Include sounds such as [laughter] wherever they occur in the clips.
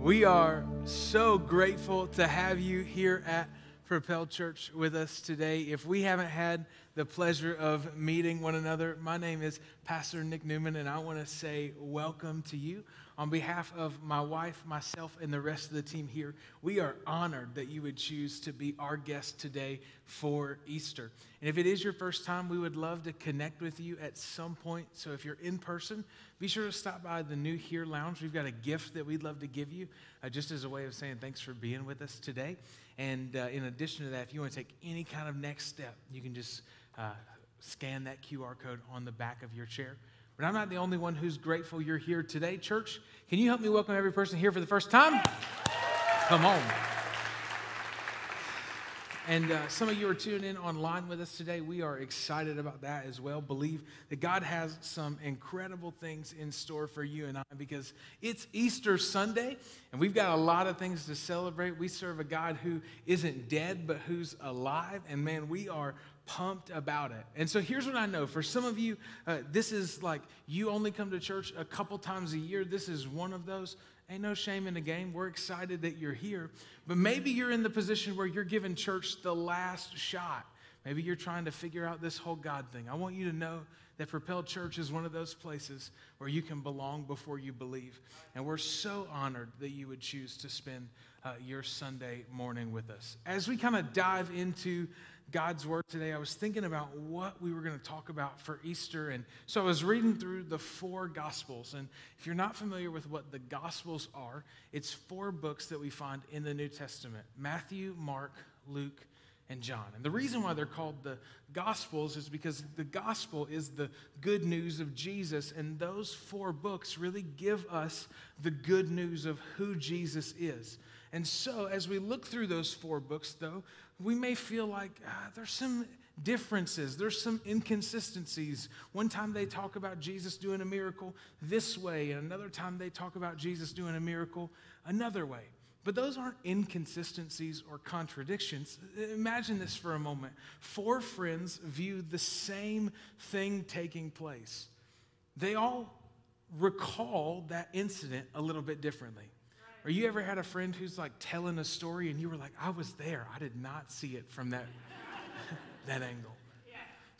We are so grateful to have you here at Propel Church with us today. If we haven't had the pleasure of meeting one another, my name is Pastor Nick Newman, and I want to say welcome to you. On behalf of my wife, myself, and the rest of the team here, we are honored that you would choose to be our guest today for Easter. And if it is your first time, we would love to connect with you at some point. So if you're in person, be sure to stop by the New Here Lounge. We've got a gift that we'd love to give you, uh, just as a way of saying thanks for being with us today. And uh, in addition to that, if you want to take any kind of next step, you can just uh, scan that QR code on the back of your chair. But I'm not the only one who's grateful you're here today. Church, can you help me welcome every person here for the first time? Come on. And uh, some of you are tuning in online with us today. We are excited about that as well. Believe that God has some incredible things in store for you and I because it's Easter Sunday and we've got a lot of things to celebrate. We serve a God who isn't dead but who's alive. And man, we are pumped about it. And so here's what I know for some of you, uh, this is like you only come to church a couple times a year. This is one of those. Ain't no shame in the game. We're excited that you're here. But maybe you're in the position where you're giving church the last shot. Maybe you're trying to figure out this whole God thing. I want you to know that Propel Church is one of those places where you can belong before you believe. And we're so honored that you would choose to spend uh, your Sunday morning with us. As we kind of dive into God's Word today, I was thinking about what we were going to talk about for Easter. And so I was reading through the four Gospels. And if you're not familiar with what the Gospels are, it's four books that we find in the New Testament Matthew, Mark, Luke, and John. And the reason why they're called the Gospels is because the Gospel is the good news of Jesus. And those four books really give us the good news of who Jesus is. And so, as we look through those four books, though, we may feel like ah, there's some differences, there's some inconsistencies. One time they talk about Jesus doing a miracle this way, and another time they talk about Jesus doing a miracle another way. But those aren't inconsistencies or contradictions. Imagine this for a moment. Four friends view the same thing taking place. They all recall that incident a little bit differently. Or you ever had a friend who's like telling a story and you were like, I was there. I did not see it from that, [laughs] that angle.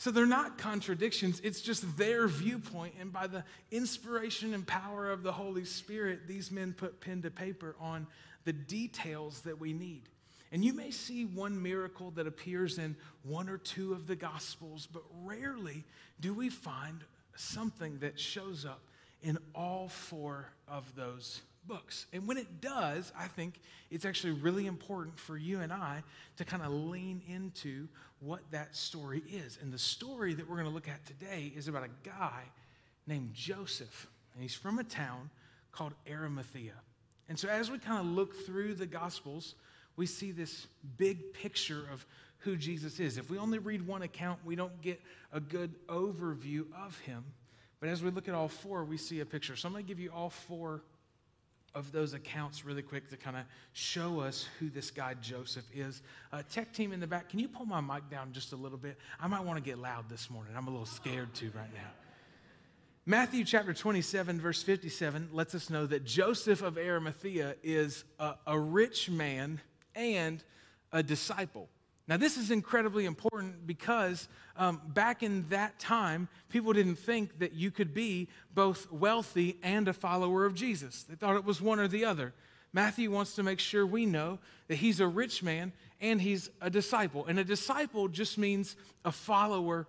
So they're not contradictions, it's just their viewpoint. And by the inspiration and power of the Holy Spirit, these men put pen to paper on the details that we need. And you may see one miracle that appears in one or two of the Gospels, but rarely do we find something that shows up in all four of those books. And when it does, I think it's actually really important for you and I to kind of lean into what that story is. And the story that we're going to look at today is about a guy named Joseph, and he's from a town called Arimathea. And so as we kind of look through the Gospels, we see this big picture of who Jesus is. If we only read one account, we don't get a good overview of him. But as we look at all four, we see a picture. So I'm going to give you all four of those accounts really quick to kind of show us who this guy Joseph is. Uh, tech team in the back, can you pull my mic down just a little bit? I might want to get loud this morning. I'm a little scared to right now. Matthew chapter 27, verse 57 lets us know that Joseph of Arimathea is a, a rich man and a disciple. Now, this is incredibly important because um, back in that time, people didn't think that you could be both wealthy and a follower of Jesus. They thought it was one or the other. Matthew wants to make sure we know that he's a rich man and he's a disciple. And a disciple just means a follower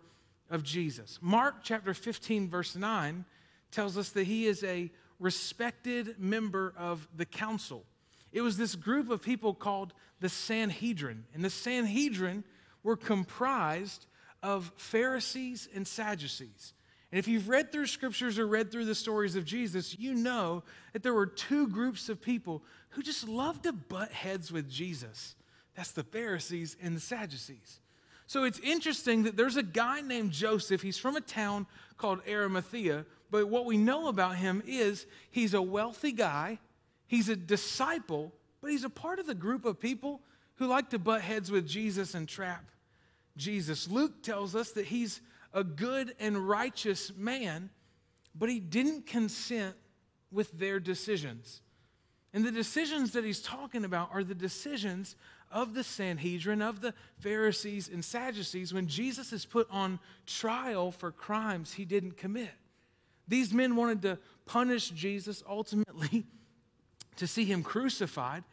of Jesus. Mark chapter 15, verse 9 tells us that he is a respected member of the council. It was this group of people called the Sanhedrin. And the Sanhedrin were comprised of Pharisees and Sadducees. And if you've read through scriptures or read through the stories of Jesus, you know that there were two groups of people who just loved to butt heads with Jesus. That's the Pharisees and the Sadducees. So it's interesting that there's a guy named Joseph. He's from a town called Arimathea, but what we know about him is he's a wealthy guy He's a disciple, but he's a part of the group of people who like to butt heads with Jesus and trap Jesus. Luke tells us that he's a good and righteous man, but he didn't consent with their decisions. And the decisions that he's talking about are the decisions of the Sanhedrin, of the Pharisees and Sadducees, when Jesus is put on trial for crimes he didn't commit. These men wanted to punish Jesus ultimately [laughs] to see him crucified,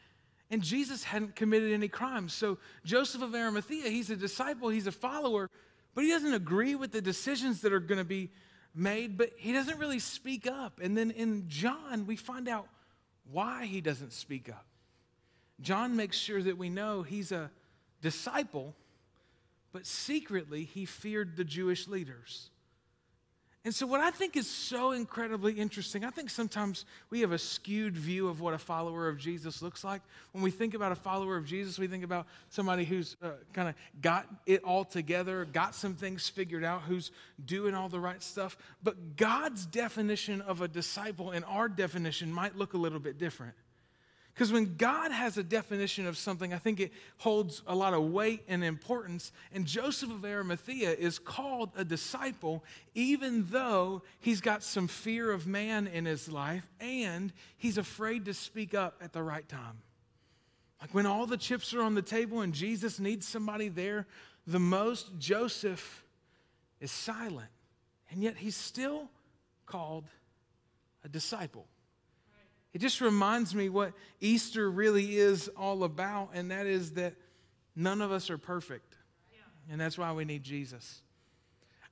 and Jesus hadn't committed any crimes. So Joseph of Arimathea, he's a disciple, he's a follower, but he doesn't agree with the decisions that are going to be made, but he doesn't really speak up. And then in John, we find out why he doesn't speak up. John makes sure that we know he's a disciple, but secretly he feared the Jewish leaders. And so, what I think is so incredibly interesting, I think sometimes we have a skewed view of what a follower of Jesus looks like. When we think about a follower of Jesus, we think about somebody who's uh, kind of got it all together, got some things figured out, who's doing all the right stuff. But God's definition of a disciple and our definition might look a little bit different. Because when God has a definition of something, I think it holds a lot of weight and importance. And Joseph of Arimathea is called a disciple, even though he's got some fear of man in his life and he's afraid to speak up at the right time. Like when all the chips are on the table and Jesus needs somebody there the most, Joseph is silent. And yet he's still called a disciple. It just reminds me what Easter really is all about, and that is that none of us are perfect. And that's why we need Jesus.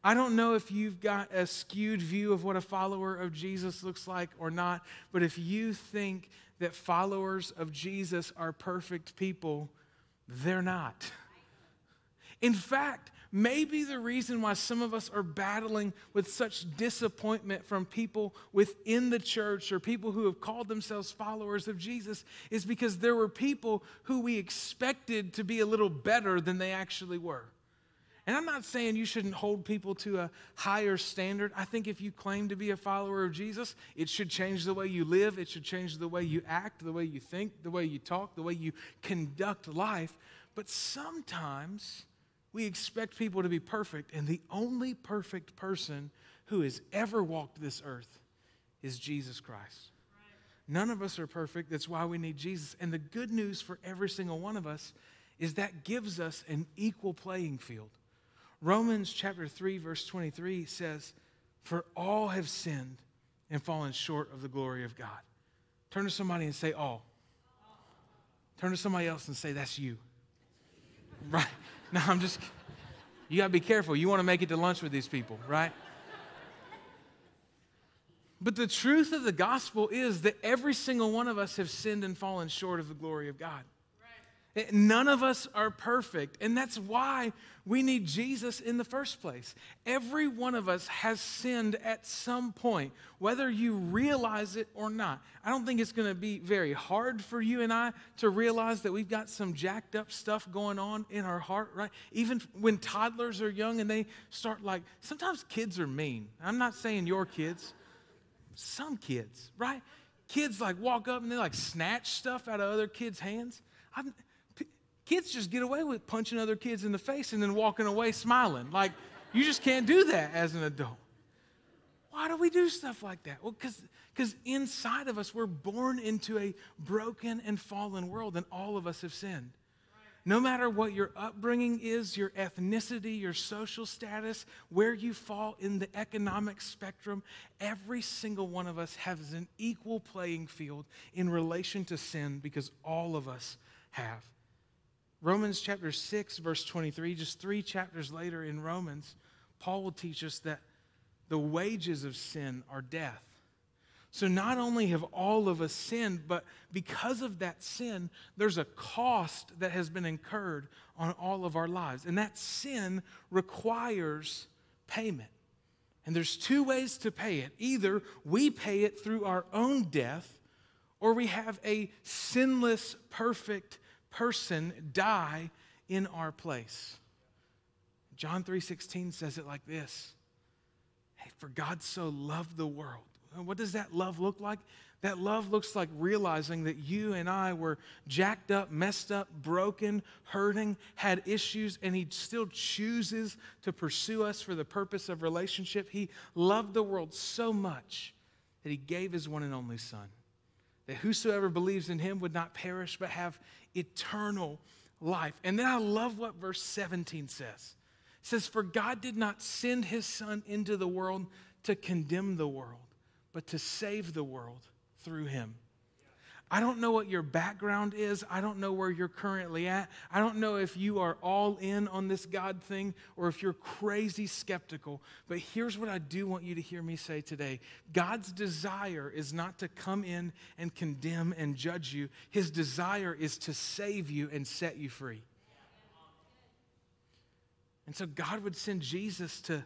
I don't know if you've got a skewed view of what a follower of Jesus looks like or not, but if you think that followers of Jesus are perfect people, they're not. In fact, Maybe the reason why some of us are battling with such disappointment from people within the church or people who have called themselves followers of Jesus is because there were people who we expected to be a little better than they actually were. And I'm not saying you shouldn't hold people to a higher standard. I think if you claim to be a follower of Jesus, it should change the way you live, it should change the way you act, the way you think, the way you talk, the way you conduct life. But sometimes we expect people to be perfect, and the only perfect person who has ever walked this earth is Jesus Christ. None of us are perfect. That's why we need Jesus. And the good news for every single one of us is that gives us an equal playing field. Romans chapter 3 verse 23 says, "For all have sinned and fallen short of the glory of God." Turn to somebody and say, "All." Turn to somebody else and say, "That's you." Right? No, I'm just, you got to be careful. You want to make it to lunch with these people, right? But the truth of the gospel is that every single one of us have sinned and fallen short of the glory of God. None of us are perfect. And that's why we need Jesus in the first place. Every one of us has sinned at some point, whether you realize it or not. I don't think it's going to be very hard for you and I to realize that we've got some jacked up stuff going on in our heart, right? Even when toddlers are young and they start like, sometimes kids are mean. I'm not saying your kids, some kids, right? Kids like walk up and they like snatch stuff out of other kids' hands. I've, Kids just get away with punching other kids in the face and then walking away smiling. Like, you just can't do that as an adult. Why do we do stuff like that? Well, because inside of us, we're born into a broken and fallen world, and all of us have sinned. No matter what your upbringing is, your ethnicity, your social status, where you fall in the economic spectrum, every single one of us has an equal playing field in relation to sin because all of us have. Romans chapter 6, verse 23, just three chapters later in Romans, Paul will teach us that the wages of sin are death. So not only have all of us sinned, but because of that sin, there's a cost that has been incurred on all of our lives. And that sin requires payment. And there's two ways to pay it. Either we pay it through our own death, or we have a sinless, perfect person die in our place. John 3:16 says it like this. Hey, for God so loved the world. What does that love look like? That love looks like realizing that you and I were jacked up, messed up, broken, hurting, had issues, and He still chooses to pursue us for the purpose of relationship. He loved the world so much that He gave His one and only Son that whosoever believes in him would not perish but have eternal life. And then I love what verse 17 says. It says, For God did not send his son into the world to condemn the world, but to save the world through him. I don't know what your background is. I don't know where you're currently at. I don't know if you are all in on this God thing or if you're crazy skeptical. But here's what I do want you to hear me say today God's desire is not to come in and condemn and judge you, His desire is to save you and set you free. And so God would send Jesus to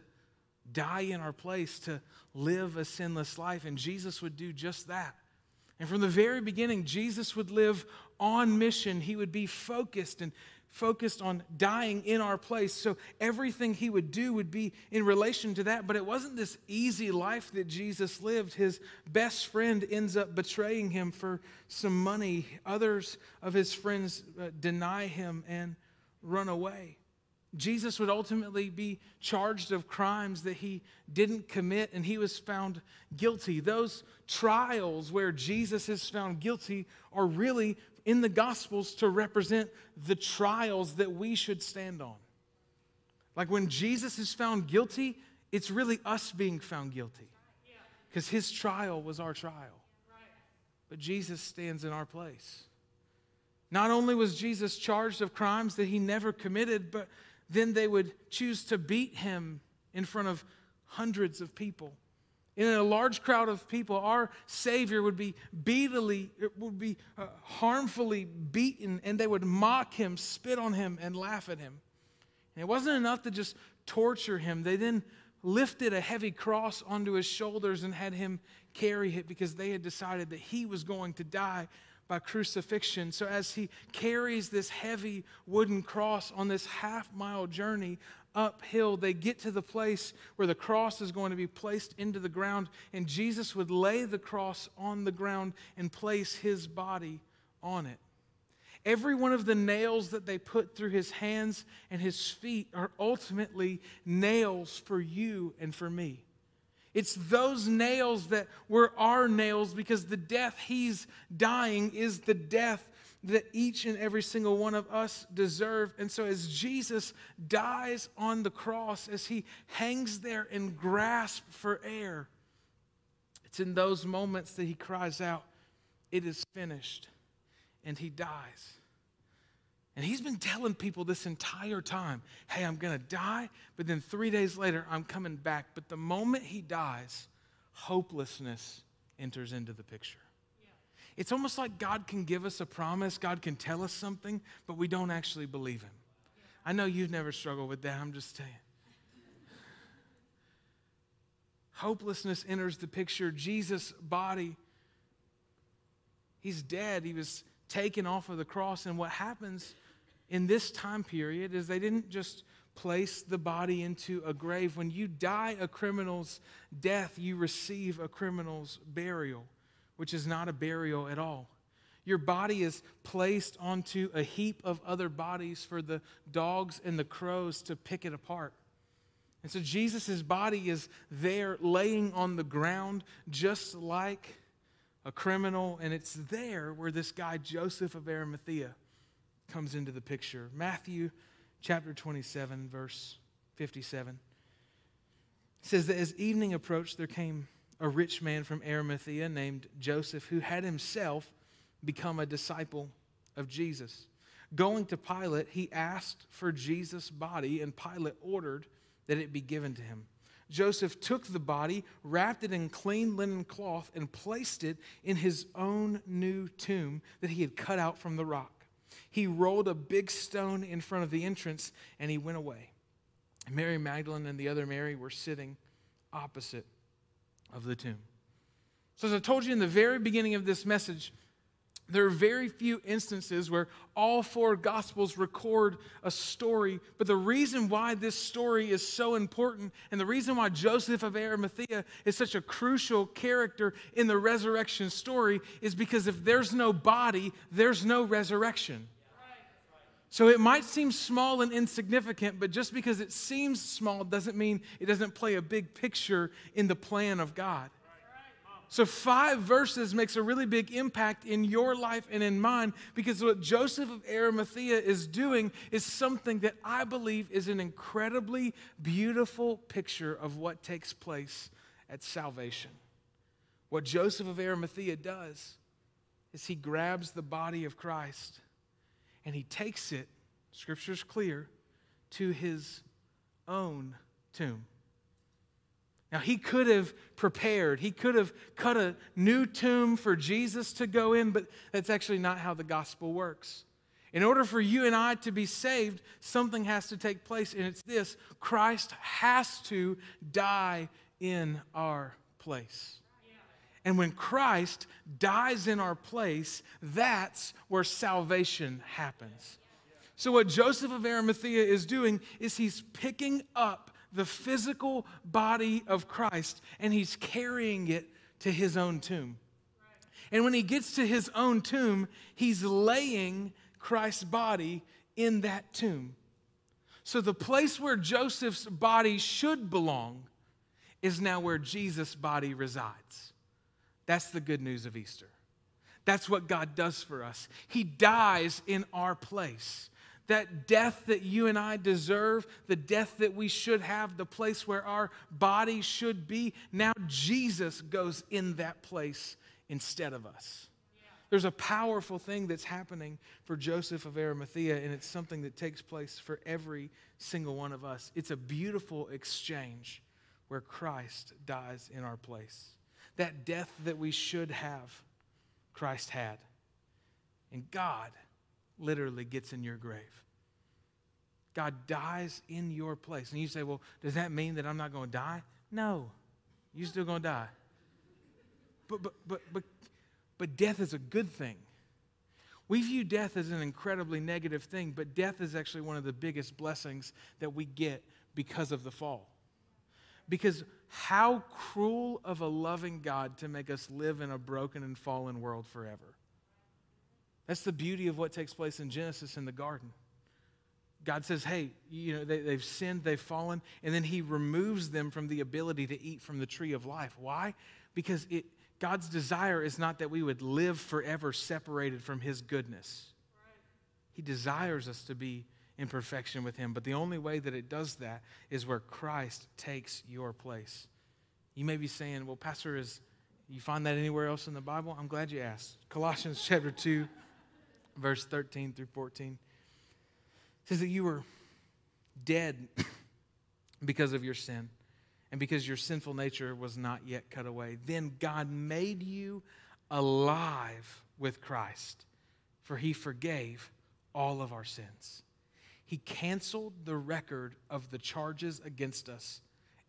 die in our place, to live a sinless life, and Jesus would do just that. And from the very beginning, Jesus would live on mission. He would be focused and focused on dying in our place. So everything he would do would be in relation to that. But it wasn't this easy life that Jesus lived. His best friend ends up betraying him for some money, others of his friends uh, deny him and run away. Jesus would ultimately be charged of crimes that he didn't commit and he was found guilty. Those trials where Jesus is found guilty are really in the Gospels to represent the trials that we should stand on. Like when Jesus is found guilty, it's really us being found guilty because his trial was our trial. But Jesus stands in our place. Not only was Jesus charged of crimes that he never committed, but then they would choose to beat him in front of hundreds of people. In a large crowd of people, our Savior would be beatily, it would be uh, harmfully beaten, and they would mock him, spit on him, and laugh at him. And it wasn't enough to just torture him. They then lifted a heavy cross onto his shoulders and had him carry it because they had decided that he was going to die by crucifixion. So, as he carries this heavy wooden cross on this half mile journey uphill, they get to the place where the cross is going to be placed into the ground, and Jesus would lay the cross on the ground and place his body on it. Every one of the nails that they put through his hands and his feet are ultimately nails for you and for me. It's those nails that were our nails because the death he's dying is the death that each and every single one of us deserve. And so, as Jesus dies on the cross, as he hangs there and grasps for air, it's in those moments that he cries out, It is finished. And he dies. And he's been telling people this entire time hey, I'm going to die, but then three days later, I'm coming back. But the moment he dies, hopelessness enters into the picture. It's almost like God can give us a promise, God can tell us something, but we don't actually believe him. I know you've never struggled with that, I'm just saying. Hopelessness enters the picture. Jesus' body, he's dead. He was taken off of the cross. And what happens in this time period is they didn't just place the body into a grave. When you die a criminal's death, you receive a criminal's burial, which is not a burial at all. Your body is placed onto a heap of other bodies for the dogs and the crows to pick it apart. And so Jesus' body is there laying on the ground just like a criminal, and it's there where this guy, Joseph of Arimathea, comes into the picture. Matthew chapter 27, verse 57 says that as evening approached, there came a rich man from Arimathea named Joseph who had himself become a disciple of Jesus. Going to Pilate, he asked for Jesus' body, and Pilate ordered that it be given to him. Joseph took the body, wrapped it in clean linen cloth, and placed it in his own new tomb that he had cut out from the rock he rolled a big stone in front of the entrance and he went away. Mary Magdalene and the other Mary were sitting opposite of the tomb. So, as I told you in the very beginning of this message, there are very few instances where all four gospels record a story, but the reason why this story is so important and the reason why Joseph of Arimathea is such a crucial character in the resurrection story is because if there's no body, there's no resurrection. So it might seem small and insignificant, but just because it seems small doesn't mean it doesn't play a big picture in the plan of God. So, five verses makes a really big impact in your life and in mine because what Joseph of Arimathea is doing is something that I believe is an incredibly beautiful picture of what takes place at salvation. What Joseph of Arimathea does is he grabs the body of Christ and he takes it, scripture's clear, to his own tomb. Now, he could have prepared, he could have cut a new tomb for Jesus to go in, but that's actually not how the gospel works. In order for you and I to be saved, something has to take place, and it's this Christ has to die in our place. And when Christ dies in our place, that's where salvation happens. So, what Joseph of Arimathea is doing is he's picking up the physical body of Christ and he's carrying it to his own tomb. And when he gets to his own tomb, he's laying Christ's body in that tomb. So the place where Joseph's body should belong is now where Jesus' body resides. That's the good news of Easter. That's what God does for us. He dies in our place that death that you and I deserve, the death that we should have, the place where our body should be, now Jesus goes in that place instead of us. There's a powerful thing that's happening for Joseph of Arimathea, and it's something that takes place for every single one of us. It's a beautiful exchange where Christ dies in our place. That death that we should have, Christ had. And God literally gets in your grave. God dies in your place. And you say, well, does that mean that I'm not going to die? No, you're still going to die. But, but, but, but, but death is a good thing. We view death as an incredibly negative thing, but death is actually one of the biggest blessings that we get because of the fall. Because how cruel of a loving God to make us live in a broken and fallen world forever. That's the beauty of what takes place in Genesis in the garden. God says, hey, you know, they, have sinned, they've fallen, and then he removes them from the ability to eat from the tree of life. Why? Because it, God's desire is not that we would live forever separated from his goodness. He desires us to be in perfection with him, but the only way that it does that is where Christ takes your place. You may be saying, well, Pastor, is you find that anywhere else in the Bible? I'm glad you asked. Colossians chapter 2 verse 13 through 14 says that you were dead [coughs] because of your sin and because your sinful nature was not yet cut away. Then God made you alive with Christ, for he forgave all of our sins. He canceled the record of the charges against us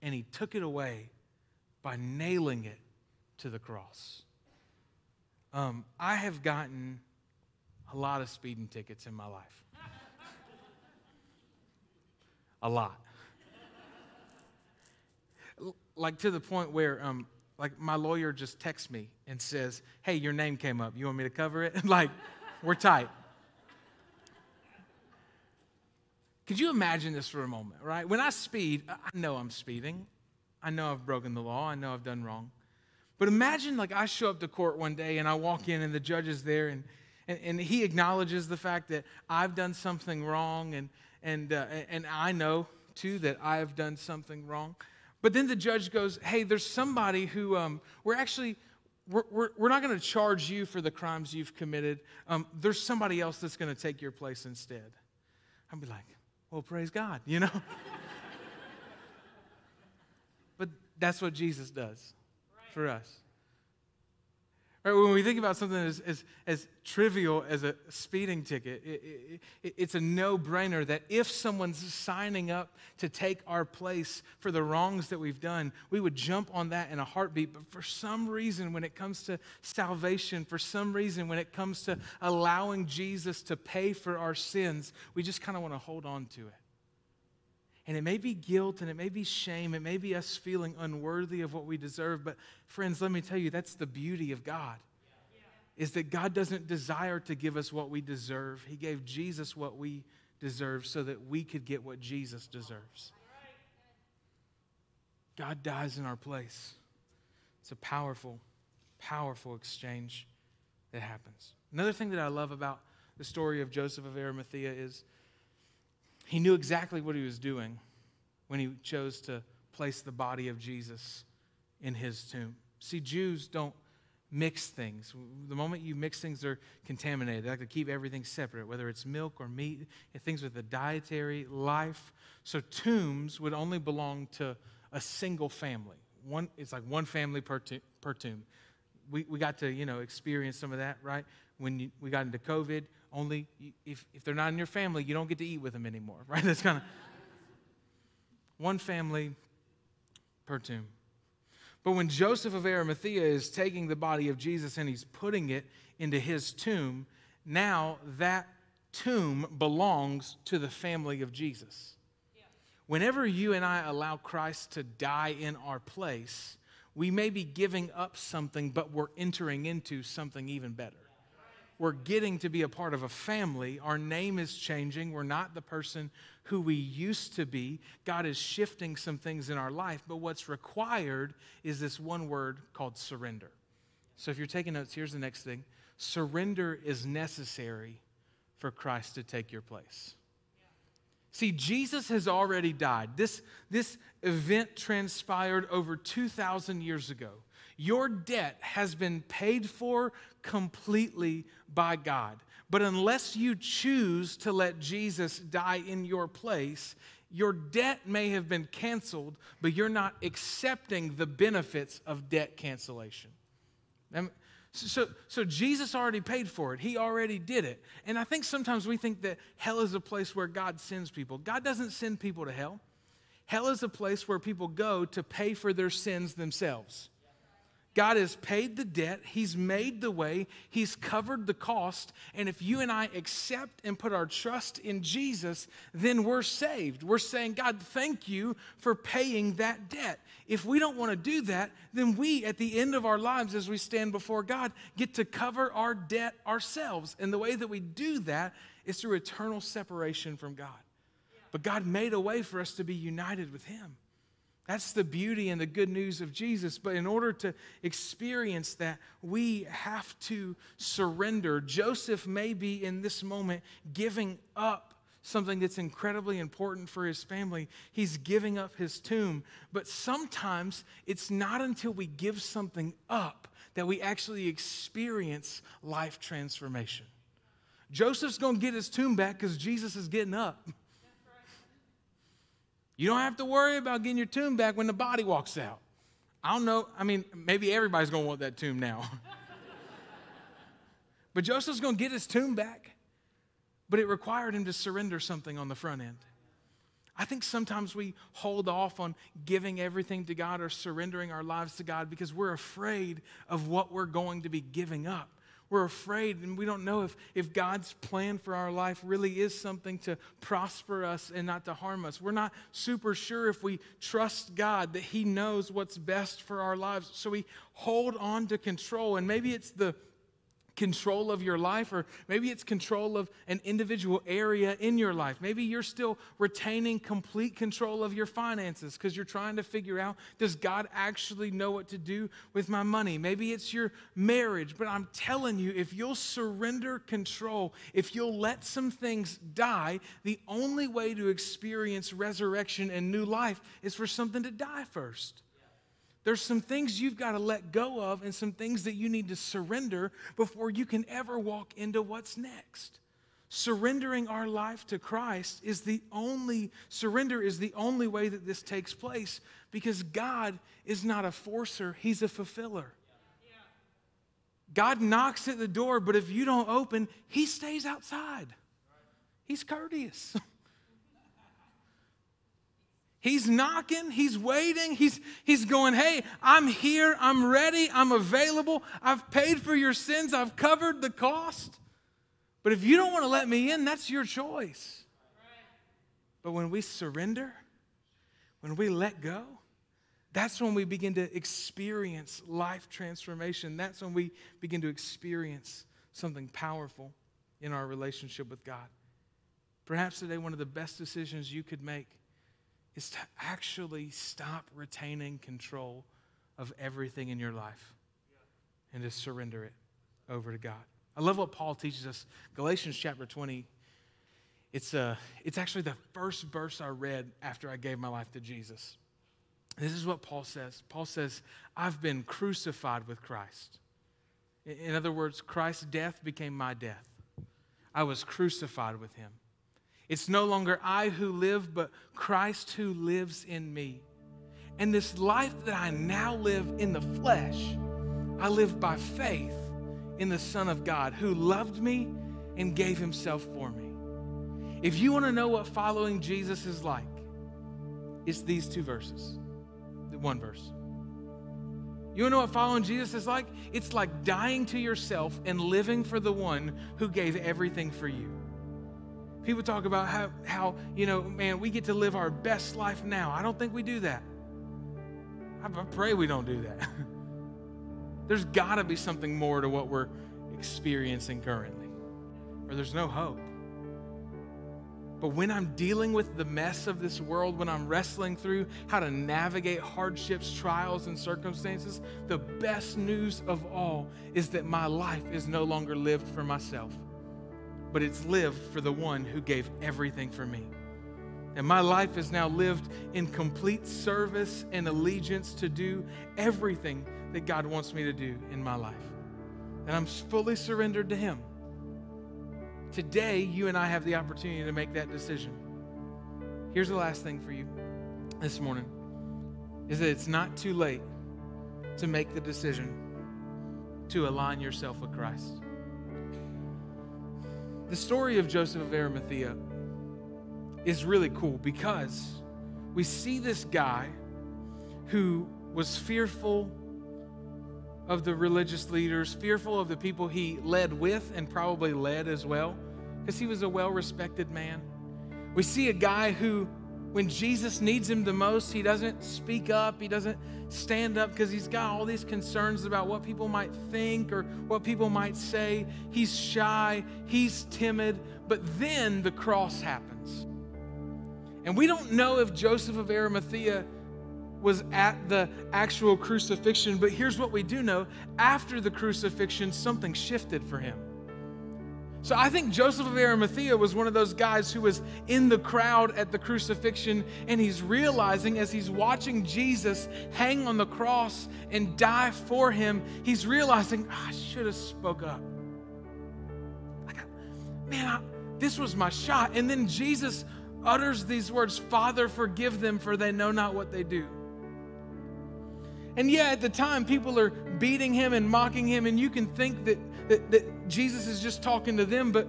and he took it away by nailing it to the cross. Um, I have gotten a lot of speeding tickets in my life. a lot. Like to the point where, um, like my lawyer just texts me and says, "Hey, your name came up. You want me to cover it?" [laughs] like, we're tight. Could you imagine this for a moment, right? When I speed, I know I'm speeding. I know I've broken the law. I know I've done wrong. But imagine like I show up to court one day and I walk in and the judge is there and and, and he acknowledges the fact that I've done something wrong, and, and, uh, and I know too that I have done something wrong. But then the judge goes, Hey, there's somebody who um, we're actually. We're, we're, we're not going to charge you for the crimes you've committed. Um, there's somebody else that's going to take your place instead. I'd be like, well, praise God, you know? [laughs] but that's what Jesus does for us. Right, when we think about something as, as, as trivial as a speeding ticket, it, it, it's a no brainer that if someone's signing up to take our place for the wrongs that we've done, we would jump on that in a heartbeat. But for some reason, when it comes to salvation, for some reason, when it comes to allowing Jesus to pay for our sins, we just kind of want to hold on to it. And it may be guilt and it may be shame. It may be us feeling unworthy of what we deserve. But, friends, let me tell you, that's the beauty of God. Is that God doesn't desire to give us what we deserve. He gave Jesus what we deserve so that we could get what Jesus deserves. God dies in our place. It's a powerful Powerful exchange that happens. Another thing that I love about the story of Joseph of Arimathea is he knew exactly what he was doing when he chose to place the body of Jesus in his tomb. See, Jews don't mix things. The moment you mix things, they're contaminated. They like to keep everything separate, whether it's milk or meat, things with a dietary life. So tombs would only belong to a single family. One, it's like one family per, per tomb. We, we got to, you know, experience some of that, right? When you, we got into COVID, only if, if they're not in your family, you don't get to eat with them anymore, [laughs] right? That's kind of one family per tomb. But when Joseph of Arimathea is taking the body of Jesus and he's putting it into his tomb, now that tomb belongs to the family of Jesus. Whenever you and I allow Christ to die in our place, we may be giving up something, but we're entering into something even better we're getting to be a part of a family. Our name is changing. We're not the person who we used to be. God is shifting some things in our life, but what's required is this one word called surrender. So if you're taking notes, here's the next thing surrender is necessary for Christ to take your place. See, Jesus has already died. This, this event transpired over 2,000 years ago. Your debt has been paid for completely by God. But unless you choose to let Jesus die in your place, your debt may have been canceled, but you're not accepting the benefits of debt cancellation. So, so Jesus already paid for it. He already did it. And I think sometimes we think that hell is a place where God sends people. God doesn't send people to hell. Hell is a place where people go to pay for their sins themselves. God has paid the debt, He's made the way, He's covered the cost. And if you and I accept and put our trust in Jesus, then we're saved. We're saying, God, thank you for paying that debt. If we don't want to do that, then we, at the end of our lives, as we stand before God, get to cover our debt ourselves. And the way that we do that is through eternal separation from God. But God made a way for us to be united with Him. That's the beauty and the good news of Jesus. But in order to experience that, we have to surrender. Joseph may be in this moment giving up something that's incredibly important for his family. He's giving up his tomb. But sometimes it's not until we give something up that we actually experience life transformation. Joseph's going to get his tomb back because Jesus is getting up. [laughs] You don't have to worry about getting your tomb back when the body walks out. I don't know. I mean, maybe everybody's going to want that tomb now. [laughs] but Joseph's going to get his tomb back, but it required him to surrender something on the front end. I think sometimes we hold off on giving everything to God or surrendering our lives to God because we're afraid of what we're going to be giving up. We're afraid and we don't know if, if God's plan for our life really is something to prosper us and not to harm us. We're not super sure if we trust God that He knows what's best for our lives. So we hold on to control. And maybe it's the control of your life, or maybe it's control of an individual area in your life. Maybe you're still retaining complete control of your finances because you're trying to figure out does God actually know what to do with my money? Maybe it's your marriage, but I'm telling you, if you'll surrender control, if you'll let some things die, the only way to experience resurrection and new life is for something to die first. There's some things you've got to let go of and some things that you need to surrender before you can ever walk into what's next. Surrendering our life to Christ is the only, surrender is the only way that this takes place because God is not a forcer, He's a fulfiller. God knocks at the door, but if you don't open, He stays outside. He's courteous. [laughs] He's knocking, he's waiting, he's, he's going, Hey, I'm here, I'm ready, I'm available, I've paid for your sins, I've covered the cost. But if you don't want to let me in, that's your choice. But when we surrender, when we let go, that's when we begin to experience life transformation. That's when we begin to experience something powerful in our relationship with God. Perhaps today, one of the best decisions you could make is to actually stop retaining control of everything in your life and to surrender it over to God. I love what Paul teaches us. Galatians chapter 20. It's, uh, it's actually the first verse I read after I gave my life to Jesus. This is what Paul says. Paul says, I've been crucified with Christ. In other words, Christ's death became my death. I was crucified with him. It's no longer I who live, but Christ who lives in me. And this life that I now live in the flesh, I live by faith in the Son of God who loved me and gave himself for me. If you want to know what following Jesus is like, it's these two verses. One verse. You want to know what following Jesus is like? It's like dying to yourself and living for the one who gave everything for you. People talk about how, how, you know, man, we get to live our best life now. I don't think we do that. I pray we don't do that. [laughs] there's got to be something more to what we're experiencing currently, or there's no hope. But when I'm dealing with the mess of this world, when I'm wrestling through how to navigate hardships, trials, and circumstances, the best news of all is that my life is no longer lived for myself, but it's lived for the one who gave everything for me. And my life is now lived in complete service and allegiance to do everything that God wants me to do in my life. And I'm fully surrendered to Him. Today, you and I have the opportunity to make that decision. Here's the last thing for you this morning is that it's not too late to make the decision to align yourself with Christ. The story of Joseph of Arimathea is really cool because we see this guy who was fearful of the religious leaders, fearful of the people he led with and probably led as well, because he was a well respected man. We see a guy who, when Jesus needs him the most, he doesn't speak up, he doesn't stand up because he's got all these concerns about what people might think or what people might say. He's shy, he's timid, but then the cross happens. And we don't know if Joseph of Arimathea was at the actual crucifixion, but here's what we do know after the crucifixion, something shifted for him. So I think Joseph of Arimathea was one of those guys who was in the crowd at the crucifixion, and he's realizing as he's watching Jesus hang on the cross and die for him, he's realizing, oh, I should have spoke up. Like, man, I, this was my shot. And then Jesus utters these words, Father, forgive them, for they know not what they do. And yeah, at the time, people are beating him and mocking him, and you can think that, that, that Jesus is just talking to them, but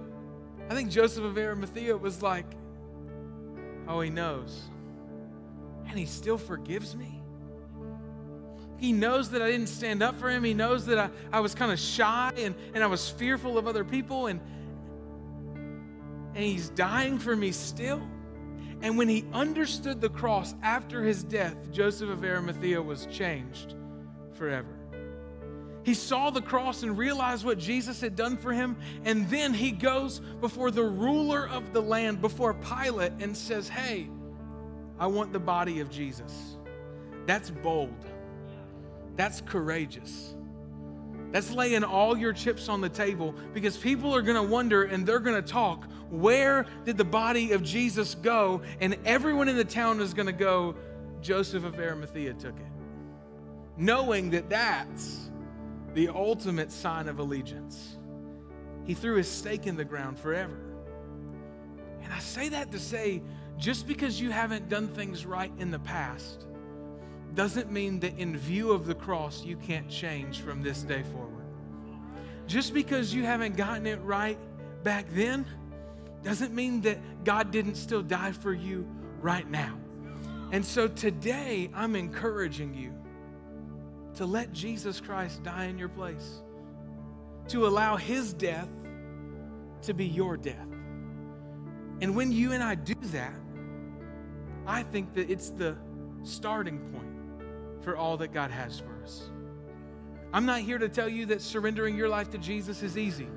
I think Joseph of Arimathea was like, oh, he knows. And he still forgives me. He knows that I didn't stand up for him. He knows that I, I was kind of shy and, and I was fearful of other people. And, and he's dying for me still. And when he understood the cross after his death, Joseph of Arimathea was changed forever. He saw the cross and realized what Jesus had done for him. And then he goes before the ruler of the land, before Pilate, and says, Hey, I want the body of Jesus. That's bold. That's courageous. That's laying all your chips on the table because people are going to wonder and they're going to talk where did the body of Jesus go? And everyone in the town is going to go, Joseph of Arimathea took it. Knowing that that's the ultimate sign of allegiance. He threw his stake in the ground forever. And I say that to say, just because you haven't done things right in the past doesn't mean that in view of the cross, you can't change from this day forward. Just because you haven't gotten it right back then doesn't mean that God didn't still die for you right now. And so today, I'm encouraging you to let Jesus Christ die in your place, to allow his death to be your death. And when you and I do that, I think that it's the starting point for all that God has for us. I'm not here to tell you that surrendering your life to Jesus is easy.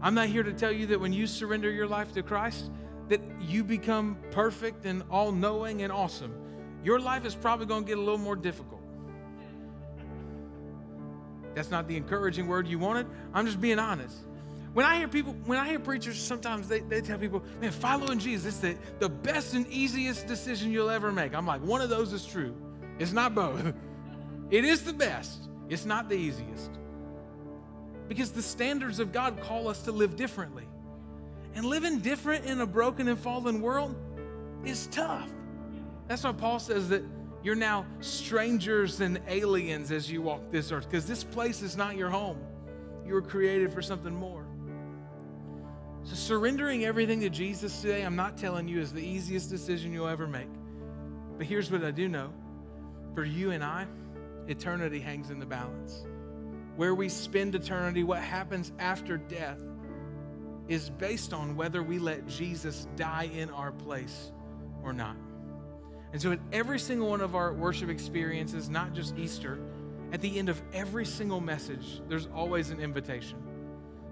I'm not here to tell you that when you surrender your life to Christ, that you become perfect and all knowing and awesome. Your life is probably going to get a little more difficult. That's not the encouraging word you wanted. I'm just being honest. When I hear people, when I hear preachers, sometimes they, they tell people, man, following Jesus is the, the best and easiest decision you'll ever make. I'm like, one of those is true. It's not both. [laughs] It is the best. It's not the easiest. Because the standards of God call us to live differently. And living different in a broken and fallen world is tough. That's why Paul says that you're now strangers and aliens as you walk this earth, because this place is not your home. You were created for something more. So, surrendering everything to Jesus today, I'm not telling you is the easiest decision you'll ever make. But here's what I do know for you and I, eternity hangs in the balance. Where we spend eternity, what happens after death, is based on whether we let Jesus die in our place or not. And so, at every single one of our worship experiences, not just Easter, at the end of every single message, there's always an invitation.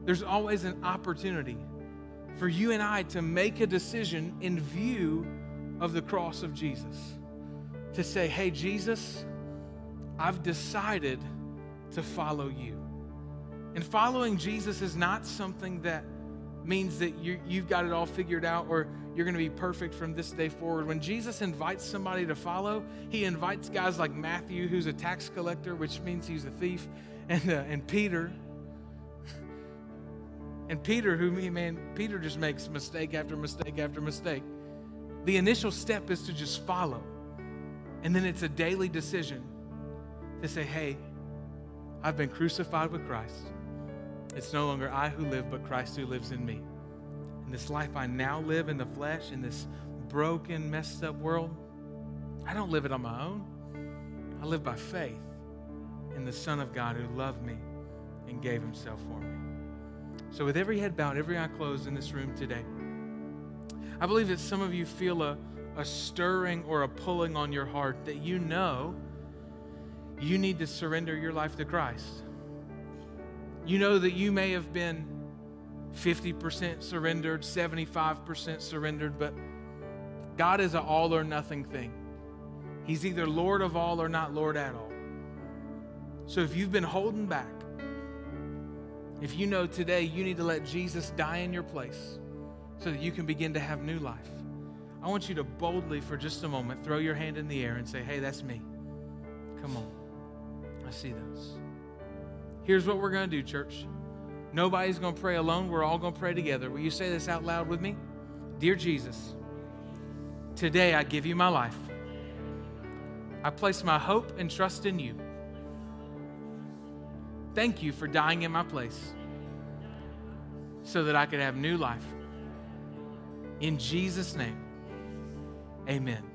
There's always an opportunity for you and I to make a decision in view of the cross of Jesus. To say, hey, Jesus, I've decided to follow you. And following Jesus is not something that means that you, you've got it all figured out or you're going to be perfect from this day forward. When Jesus invites somebody to follow, he invites guys like Matthew, who's a tax collector, which means he's a thief, and, uh, and Peter. [laughs] And Peter, who, man, Peter just makes mistake after mistake after mistake. The initial step is to just follow. And then it's a daily decision to say, hey, I've been crucified with Christ. It's no longer I who live, but Christ who lives in me. In this life I now live in the flesh, in this broken, messed up world, I don't live it on my own. I live by faith in the Son of God who loved me and gave himself for me. So, with every head bowed, every eye closed in this room today, I believe that some of you feel a, a stirring or a pulling on your heart that you know you need to surrender your life to Christ. You know that you may have been 50% surrendered, 75% surrendered, but God is an all or nothing thing. He's either Lord of all or not Lord at all. So if you've been holding back, if you know today you need to let Jesus die in your place so that you can begin to have new life, I want you to boldly, for just a moment, throw your hand in the air and say, Hey, that's me. Come on. I see those. Here's what we're going to do, church. Nobody's going to pray alone. We're all going to pray together. Will you say this out loud with me? Dear Jesus, today I give you my life. I place my hope and trust in you. Thank you for dying in my place so that I could have new life. In Jesus' name, amen.